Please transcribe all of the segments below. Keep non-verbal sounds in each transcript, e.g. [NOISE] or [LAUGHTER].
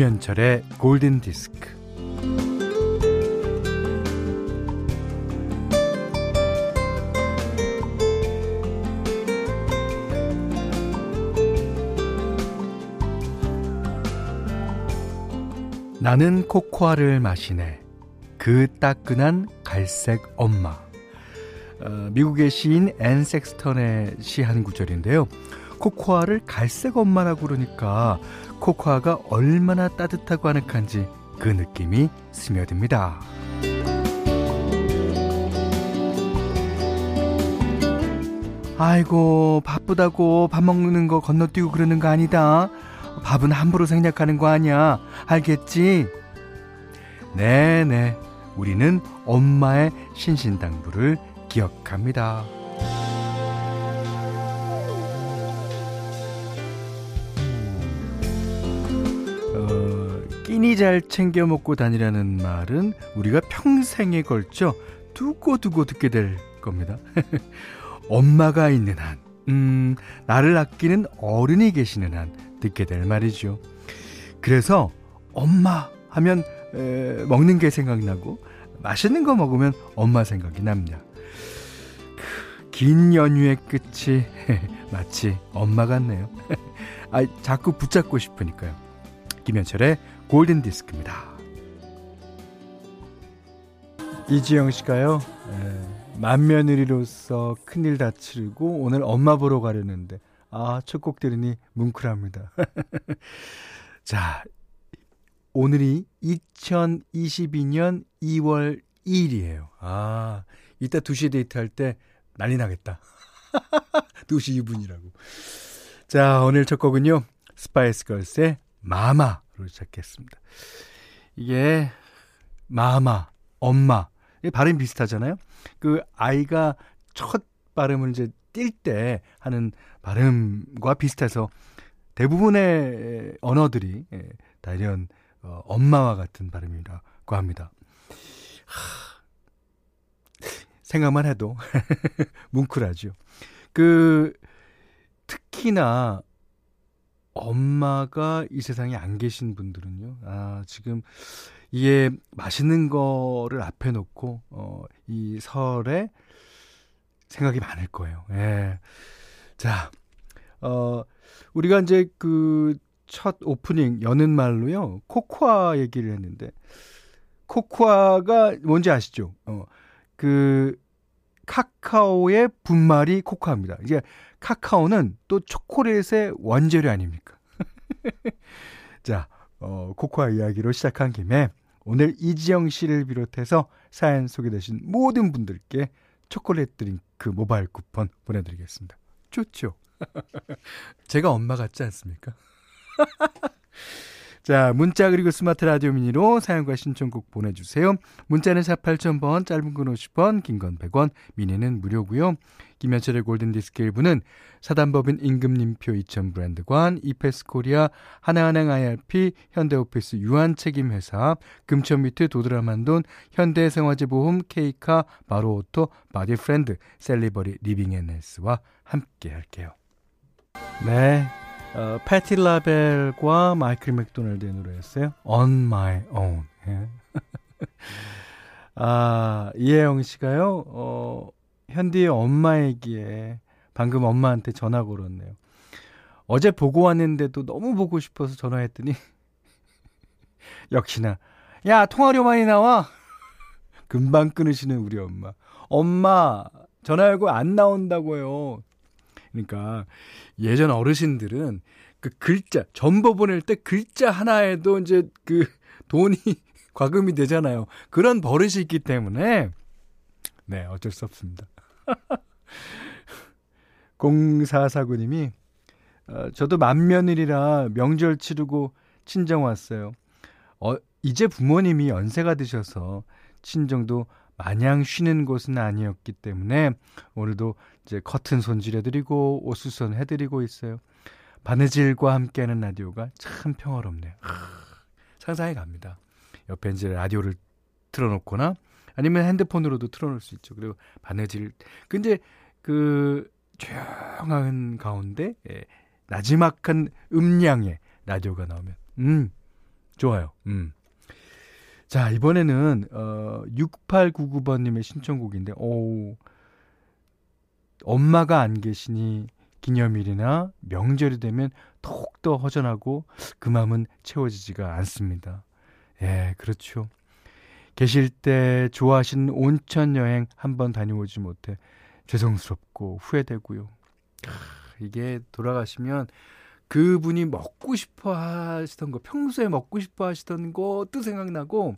김현철의 골든 디스크. 나는 코코아를 마시네. 그 따끈한 갈색 엄마. 어, 미국의 시인 앤 섹스턴의 시 한 구절인데요. 코코아를 갈색 엄마라고 그러니까 코코아가 얼마나 따뜻하고 아늑한지 그 느낌이 스며듭니다. 아이고 바쁘다고 밥 먹는 거 건너뛰고 그러는 거 아니다. 밥은 함부로 생략하는 거 아니야. 알겠지? 네네. 우리는 엄마의 신신당부를 기억합니다. 어, 끼니 잘 챙겨 먹고 다니라는 말은 우리가 평생에 걸쳐 두고두고 듣게 될 겁니다. [LAUGHS] 엄마가 있는 한, 음, 나를 아끼는 어른이 계시는 한 듣게 될 말이죠. 그래서 엄마 하면 에, 먹는 게 생각나고 맛있는 거 먹으면 엄마 생각이 납니다. 긴 연휴의 끝이 [LAUGHS] 마치 엄마 같네요. [LAUGHS] 아, 자꾸 붙잡고 싶으니까요. 김현철의 골든 디스크입니다. 이지영 씨가요. 에, 맏며느리로서 큰일 다 치르고 오늘 엄마 보러 가려는데 아, 첫 곡 들으니 뭉클합니다. [LAUGHS] 자, 오늘이 2022년 2월 2일이에요. 아, 이따 2시에 데이트할 때 난리 나겠다. [LAUGHS] 2시 2분이라고. 자, 오늘 첫 곡은요. 스파이스 걸스의 Mama 로 시작했습니다. 이게 Mama, 엄마. 이 발음 비슷하잖아요. 그 아이가 첫 발음을 이제 뗄 때 하는 발음과 비슷해서 대부분의 언어들이 예, 다 이런 어, 엄마와 같은 발음이라고 합니다. 하, 생각만 해도 [LAUGHS] 뭉클하죠. 그 특히나 엄마가 이 세상에 안 계신 분들은요. 아, 지금 이게 맛있는 거를 앞에 놓고 어, 이 설에 생각이 많을 거예요. 예. 자, 어, 우리가 이제 그 첫 오프닝 여는 말로요. 코코아 얘기를 했는데, 코코아가 뭔지 아시죠? 어, 그, 카카오의 분말이 코코아입니다. 이게 카카오는 또 초콜릿의 원재료 아닙니까? [LAUGHS] 자, 어, 코코아 이야기로 시작한 김에 오늘 이지영 씨를 비롯해서 사연 소개되신 모든 분들께 초콜릿 드링크 모바일 쿠폰 보내드리겠습니다. 좋죠? [LAUGHS] 제가 엄마 같지 않습니까? [LAUGHS] 자, 문자 그리고 스마트 라디오 미니로 사연과 신청곡 보내주세요. 문자는 4 8000번, 짧은 건 50원, 긴 건 100원, 미니는 무료고요. 김현철의 골든디스크 일부는 사단법인 임금님표 2000 브랜드관, 이페스 코리아, 하나은행 IRP, 현대오피스 유한책임회사, 금천미트 도드람한돈, 현대생활재보험 케이카, 바로오토, 바디프렌드, 셀리버리 리빙앤헬스와 함께 할게요. 네. 어, 패티 라벨과 마이클 맥도날드의 노래였어요. On My Own. 예. [LAUGHS] 아, 이혜영 씨가요, 어, 현디의 엄마 얘기에 방금 엄마한테 전화 걸었네요. 어제 보고 왔는데도 너무 보고 싶어서 전화했더니, [LAUGHS] 역시나, 야, 통화료 많이 나와! [LAUGHS] 금방 끊으시는 우리 엄마. 엄마, 전화하고 안 나온다고요. 그러니까 예전 어르신들은 그 글자 전보 보낼 때 글자 하나에도 이제 그 돈이 [LAUGHS] 과금이 되잖아요. 그런 버릇이 있기 때문에 네 어쩔 수 없습니다. [LAUGHS] 0449님이 어, 저도 만면일이라 명절 치르고 친정 왔어요. 어, 이제 부모님이 연세가 드셔서 친정도 마냥 쉬는 곳은 아니었기 때문에 오늘도 이제 커튼 손질해드리고 옷 수선 해드리고 있어요. 바느질과 함께하는 라디오가 참 평화롭네요. 상상해 갑니다. 옆에 이제 라디오를 틀어놓거나 아니면 핸드폰으로도 틀어놓을 수 있죠. 그리고 바느질. 근데 그 조용한 가운데 예, 나지막한 음량의 라디오가 나오면 음 좋아요. 음. 자, 이번에는, 어, 6899번 님의 신청곡인데, 오, 엄마가 안 계시니 기념일이나 명절이 되면 더욱더 허전하고 그 마음은 채워지지가 않습니다. 예, 그렇죠. 계실 때 좋아하시는 온천 여행 한번 다녀오지 못해 죄송스럽고 후회되고요. 이게 돌아가시면 그분이 먹고 싶어 하시던 거, 평소에 먹고 싶어 하시던 것도 생각나고,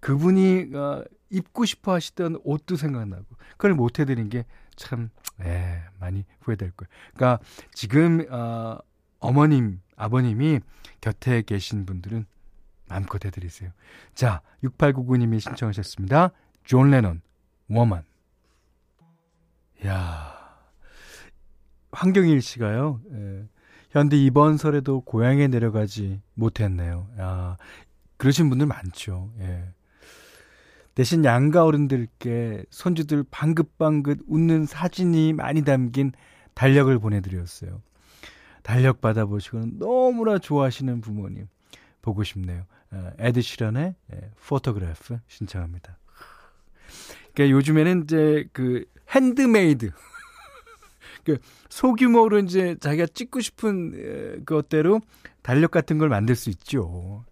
그분이 어, 입고 싶어 하시던 옷도 생각나고, 그걸 못 해드린 게 참, 에, 많이 후회될 거예요. 그러니까 지금, 어, 어머님, 아버님이 곁에 계신 분들은 마음껏 해드리세요. 자, 6899님이 신청하셨습니다. 존 레논, Woman. 야 황경일 씨가요, 예. 현디 이번 설에도 고향에 내려가지 못했네요. 아, 그러신 분들 많죠. 예. 대신 양가 어른들께 손주들 방긋방긋 웃는 사진이 많이 담긴 달력을 보내드렸어요. 달력 받아보시고는 너무나 좋아하시는 부모님 보고 싶네요. 어, 에드 시런의 예, Photograph 신청합니다. 그러니까 요즘에는 이제 그 핸드메이드 그 소규모로 이제 자기가 찍고 싶은 것대로 달력 같은 걸 만들 수 있죠.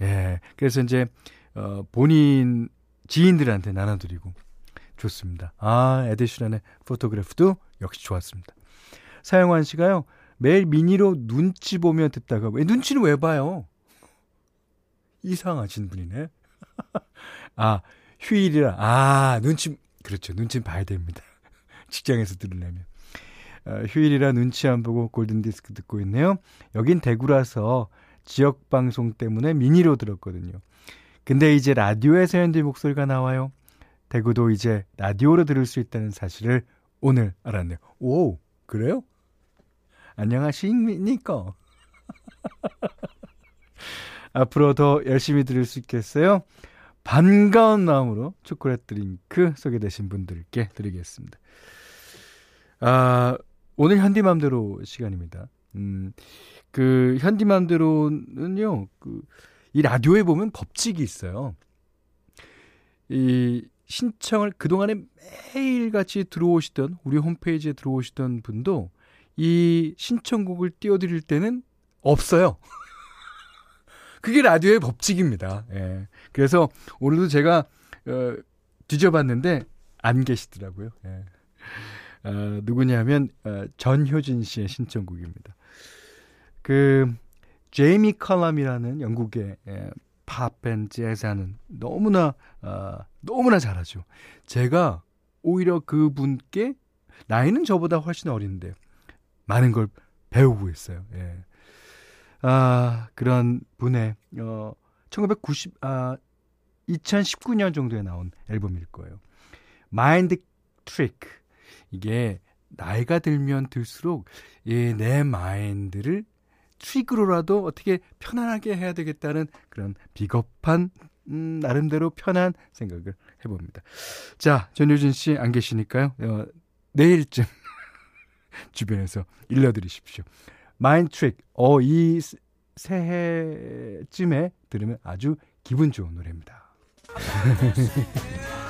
예. 그래서 이제 어 본인 지인들한테 나눠드리고 좋습니다. 아, 에드시런의 Photograph도 역시 좋았습니다. 사영환 씨가요. 매일 미니로 눈치 보며 듣다가 왜 눈치는 왜 봐요? 이상하신 분이네. [LAUGHS] 아, 휴일이라. 아, 눈치 그렇죠. 눈치 봐야 됩니다. [LAUGHS] 직장에서 들으려면. 어, 휴일이라 눈치 안 보고 골든디스크 듣고 있네요. 여긴 대구라서 지역 방송 때문에 미니로 들었거든요. 근데 이제 라디오에서 현대 목소리가 나와요. 대구도 이제 라디오로 들을 수 있다는 사실을 오늘 알았네요. 오, 그래요? 안녕하십니까? [LAUGHS] 앞으로 더 열심히 들을 수 있겠어요? 반가운 마음으로 초콜릿 드링크 소개되신 분들께 드리겠습니다. 아, 오늘 현디맘대로 시간입니다. 음, 그 현디맘대로는요, 그, 이 라디오에 보면 법칙이 있어요. 이 신청을 그동안에 매일같이 들어오시던, 우리 홈페이지에 들어오시던 분도 이 신청곡을 띄워드릴 때는 없어요. [LAUGHS] 그게 라디오의 법칙입니다. 예. 그래서 오늘도 제가, 어, 뒤져봤는데 안 계시더라고요. 예. 어, 누구냐면 어, 전효진 씨의 신청곡입니다. 그 제이미 컬럼이라는 영국의 예, 팝 and 재즈하는 너무나 어, 너무나 잘하죠. 제가 오히려 그분께 나이는 저보다 훨씬 어린데 많은 걸 배우고 있어요. 예. 아, 그런 분의 어 1990, 아, 2019년 정도에 나온 앨범일 거예요. Mind Trick. 이게 나이가 들면 들수록 예, 내 마인드를 트릭으로라도 어떻게 편안하게 해야 되겠다는 그런 비겁한 음, 나름대로 편한 생각을 해봅니다. 자, 전효진 씨 안 계시니까요. 어, 내일쯤 [LAUGHS] 주변에서 일러드리십시오. Mind Trick. 어, 이 새해쯤에 들으면 아주 기분 좋은 노래입니다. [LAUGHS]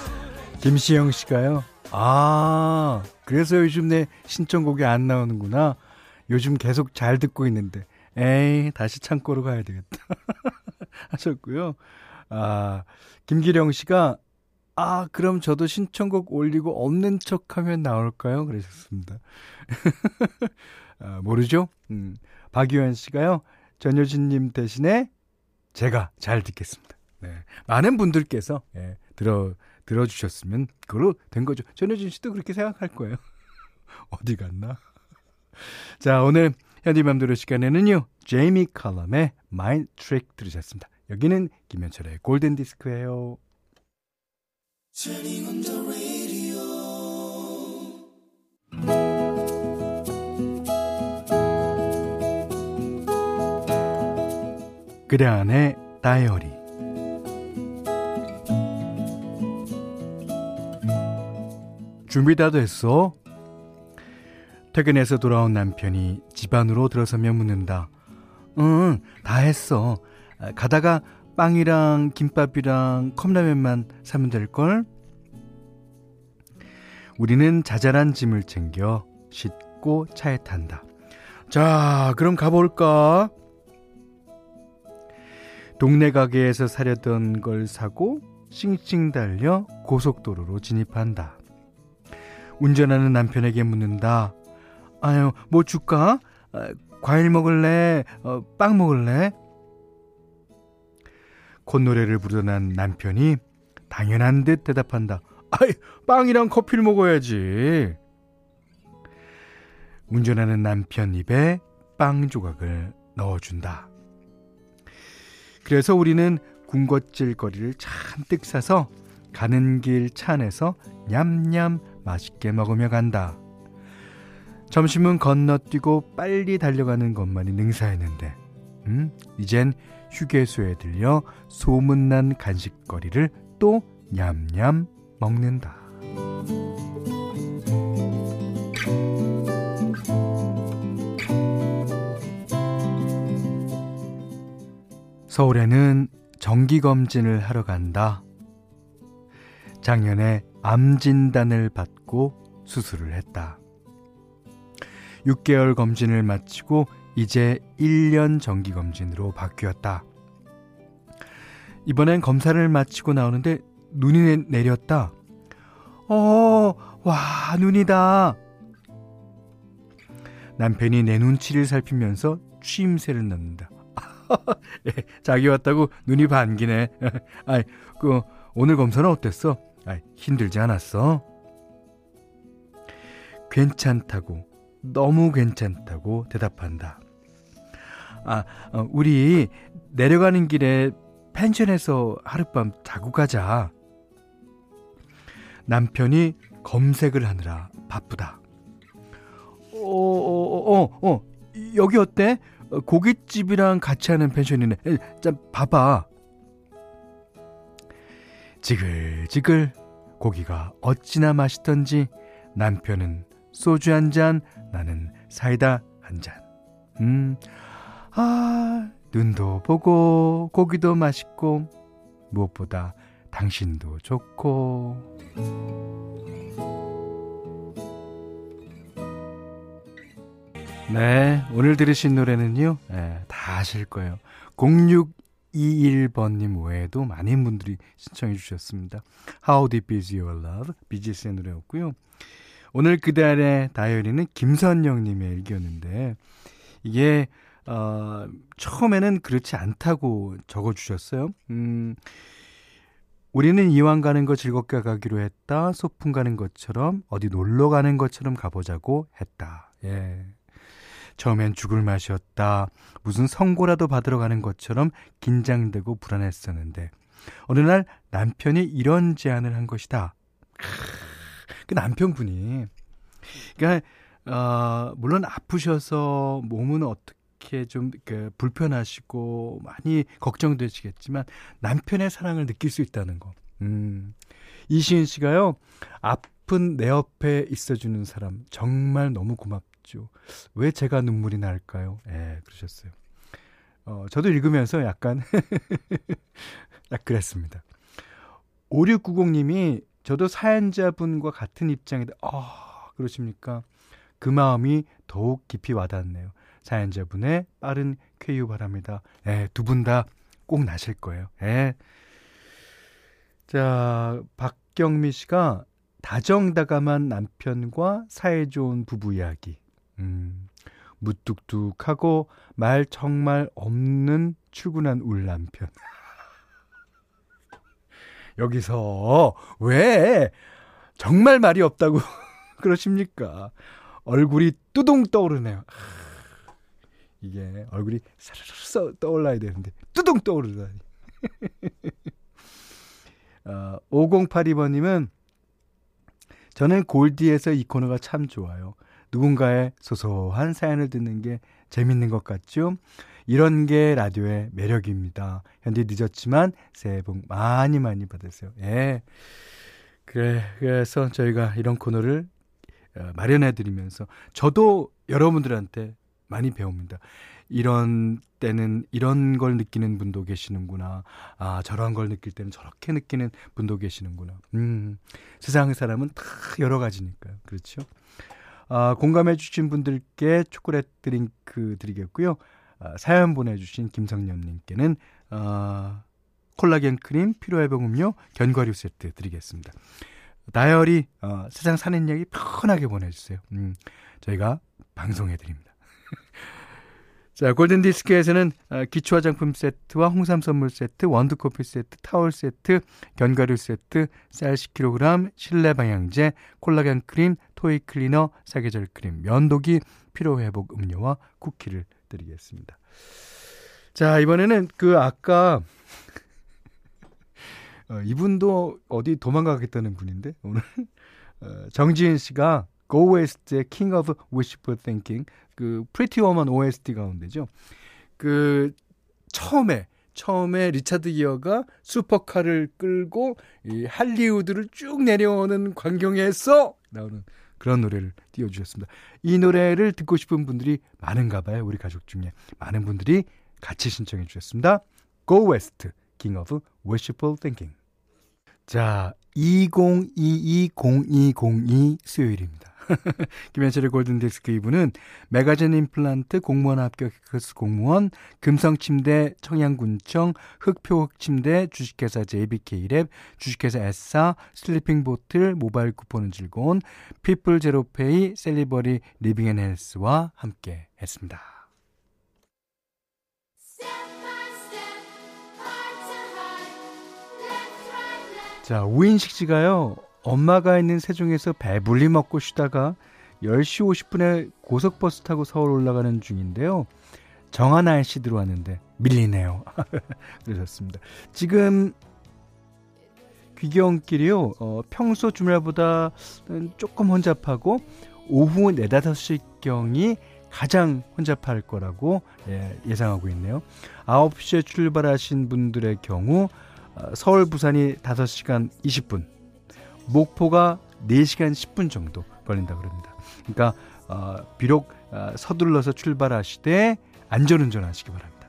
김시영 씨가요. 아, 그래서 요즘 내 신청곡이 안 나오는구나. 요즘 계속 잘 듣고 있는데. 에이, 다시 창고로 가야 되겠다. [LAUGHS] 하셨고요. 아, 김기령 씨가 아, 그럼 저도 신청곡 올리고 없는 척 하면 나올까요? 그러셨습니다. [LAUGHS] 아, 모르죠? 음. 박유현 씨가요. 전효진 님 대신에 제가 잘 듣겠습니다. 네. 많은 분들께서 예, 들어 들어주셨으면 그걸로 된 거죠. 전효진 씨도 그렇게 생각할 거예요. [LAUGHS] 어디 갔나? 자, 오늘 현디맘대로 시간에는요. 제이미 칼럼의 Mind Trick 들으셨습니다. 여기는 김현철의 골든 디스크예요. 그대 안의 다이어리 준비 다 됐어? 퇴근해서 돌아온 남편이 집 안으로 들어서며 묻는다. 응, 다 했어. 아, 가다가 빵이랑 김밥이랑 컵라면만 사면 될걸? 우리는 자잘한 짐을 챙겨 싣고 차에 탄다. 자, 그럼 가볼까? 동네 가게에서 사려던 걸 사고 싱싱 달려 고속도로로 진입한다. 운전하는 남편에게 묻는다. 아유, 뭐 줄까? 아, 과일 먹을래? 어, 빵 먹을래? 콧노래를 부르던 남편이 당연한 듯 대답한다. 아이, 빵이랑 커피를 먹어야지. 운전하는 남편 입에 빵 조각을 넣어준다. 그래서 우리는 군것질 거리를 잔뜩 사서 가는 길 차 안에서 냠냠 맛있게 먹으며 간다. 점심은 건너뛰고 빨리 달려가는 것만이 능사했는데, 음, 이젠 휴게소에 들려 소문난 간식거리를 또 냠냠 먹는다. 서울에는 정기검진을 하러 간다. 작년에 암 진단을 받 고 수술을 했다. 6개월 검진을 마치고 이제 1년 정기 검진으로 바뀌었다. 이번엔 검사를 마치고 나오는데 눈이 내렸다. 어, 와, 눈이다. 남편이 내 눈치를 살피면서 취임새를 넣는다. [LAUGHS] 예, 자기 왔다고 눈이 반기네. [LAUGHS] 아이, 그, 오늘 검사는 어땠어? 아이, 힘들지 않았어? 괜찮다고, 너무 괜찮다고 대답한다. 아, 어, 우리 내려가는 길에 펜션에서 하룻밤 자고 가자. 남편이 검색을 하느라 바쁘다. 어, 어, 어, 어, 여기 어때? 고깃집이랑 같이 하는 펜션이네. 자, 봐봐. 지글지글 고기가 어찌나 맛있던지 남편은 소주 한 잔, 나는 사이다 한 잔. 음, 아, 눈도 보고 고기도 맛있고 무엇보다 당신도 좋고 네, 오늘 들으신 노래는요, 네, 다 아실 거예요. 0621번님 외에도 많은 분들이 신청해 주셨습니다. How Deep Is Your Love, BGS의 노래였고요. 오늘 그달의 다이어리는 김선영님의 일기였는데, 이게, 어, 처음에는 그렇지 않다고 적어주셨어요. 음, 우리는 이왕 가는 거 즐겁게 가기로 했다. 소풍 가는 것처럼, 어디 놀러 가는 것처럼 가보자고 했다. 예. 처음엔 죽을 맛이었다. 무슨 선고라도 받으러 가는 것처럼 긴장되고 불안했었는데 어느 날 남편이 이런 제안을 한 것이다. 그 남편분이 그러니까 어, 물론 아프셔서 몸은 어떻게 좀 그 불편하시고 많이 걱정되시겠지만 남편의 사랑을 느낄 수 있다는 거. 음. 이시은 씨가요. 아픈 내 옆에 있어주는 사람 정말 너무 고맙다. 있죠. 왜 제가 눈물이 날까요? 예, 그러셨어요. 어, 저도 읽으면서 약간, [LAUGHS] 약 그랬습니다. 5690님이 저도 사연자분과 같은 입장이다. 아, 그러십니까? 그 마음이 더욱 깊이 와닿네요. 사연자분의 빠른 쾌유 바랍니다. 예, 두 분 다 꼭 나실 거예요. 예. 자, 박경미 씨가 다정다감한 남편과 사이 좋은 부부 이야기. 음, 무뚝뚝하고 말 정말 없는 출근한 울 남편. [LAUGHS] 여기서 왜 정말 말이 없다고 [LAUGHS] 그러십니까? 얼굴이 뚜둥 떠오르네요. 이게 얼굴이 사르르 떠올라야 되는데 뚜둥 떠오르다니. [LAUGHS] 어, 5082번님은 저는 골디에서 이 코너가 참 좋아요. 누군가의 소소한 사연을 듣는 게 재밌는 것 같죠? 이런 게 라디오의 매력입니다. 현재 늦었지만 새해 복 많이 많이 받으세요. 예. 그래, 그래서 저희가 이런 코너를 어, 마련해 드리면서 저도 여러분들한테 많이 배웁니다. 이런 때는 이런 걸 느끼는 분도 계시는구나. 아, 저런 걸 느낄 때는 저렇게 느끼는 분도 계시는구나. 음, 세상 사람은 다 여러 가지니까요. 그렇죠? 아, 공감해 주신 분들께 초콜릿 드링크 드리겠고요. 아, 사연 보내주신 김성년님께는 아, 콜라겐 크림, 피로회복 음료, 견과류 세트 드리겠습니다. 다이어리 어, 세상 사는 얘기 편하게 보내주세요. 음, 저희가 방송해드립니다. [LAUGHS] 자, 골든디스크에서는 어, 기초 화장품 세트와 홍삼 선물 세트, 원두커피 세트, 타월 세트, 견과류 세트, 쌀 10kg, 실내 방향제, 콜라겐 크림, toy cleaner, 사계절 크림, 면도기, 피로회복 음료와 쿠키를 드리겠습니다. 자, 이번에는 그 아까 [LAUGHS] 어, 이분도 어디 도망가겠다는 분인데 오늘 [LAUGHS] 어, 정지은 씨가 Go West의 King of Wishful Thinking 그 Pretty Woman OST 가운데죠. 그 처음에 처음에 리차드 기어가 슈퍼카를 끌고 이 할리우드를 쭉 내려오는 광경에서 나오는 그런 노래를 띄워주셨습니다. 이 노래를 듣고 싶은 분들이 많은가 봐요. 우리 가족 중에 많은 분들이 같이 신청해 주셨습니다. Go West, King of Wishful Thinking. 자, 20220202 수요일입니다. [LAUGHS] 김현철의 골든디스크 2부는 메가젠 임플란트 공무원 합격 해커스 공무원 금성침대 청양군청 흙표흙침대 주식회사 JBK랩 주식회사 S사 슬리핑 보틀 모바일 쿠폰은 즐거운 피플 제로페이 셀리버리 리빙앤헬스와 함께 했습니다. 자, 우인식 씨가요, 엄마가 있는 세종에서 배불리 먹고 쉬다가 10시 50분에 고속버스 타고 서울 올라가는 중인데요. 정안 IC 들어왔는데 밀리네요. [LAUGHS] 그러셨습니다. 지금 귀경길이요. 어, 평소 주말보다 조금 혼잡하고 오후 4, 5시경이 가장 혼잡할 거라고 예, 예상하고 있네요. 9시에 출발하신 분들의 경우 어, 서울 부산이 5시간 20분, 목포가 4시간 10분 정도 걸린다 그럽니다. 그러니까 어, 비록 어, 서둘러서 출발하시되 안전운전 하시기 바랍니다.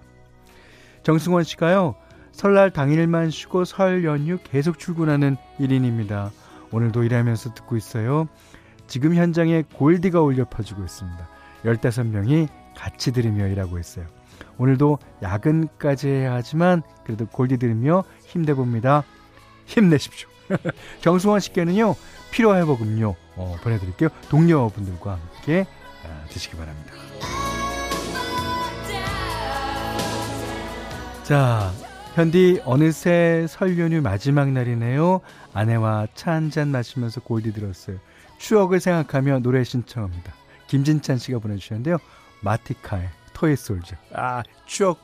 정승원 씨가요. 설날 당일만 쉬고 설 연휴 계속 출근하는 1인입니다. 오늘도 일하면서 듣고 있어요. 지금 현장에 골디가 울려 퍼지고 있습니다. 15명이 같이 들으며 일하고 있어요. 오늘도 야근까지 해야 하지만 그래도 골디 들으며 힘내봅니다. 힘내십시오. [LAUGHS] 정수원 씨께는요 피로 회복 음료 어, 보내드릴게요. 동료분들과 함께 아, 드시기 바랍니다. 자, 현디 어느새 설 연휴 마지막 날이네요. 아내와 차 한 잔 마시면서 골디 들었어요. 추억을 생각하며 노래 신청합니다. 김진찬 씨가 보내주셨는데요. 마티카의 토이 솔저. 아, 추억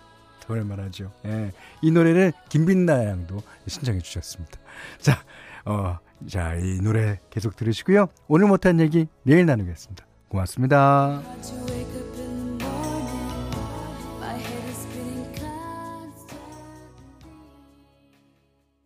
얼마나죠. 예. 이 노래를 김빈나 양도 신청해 주셨습니다. 자, 어, 자, 이 노래 계속 들으시고요. 오늘 못한 얘기 내일 나누겠습니다. 고맙습니다.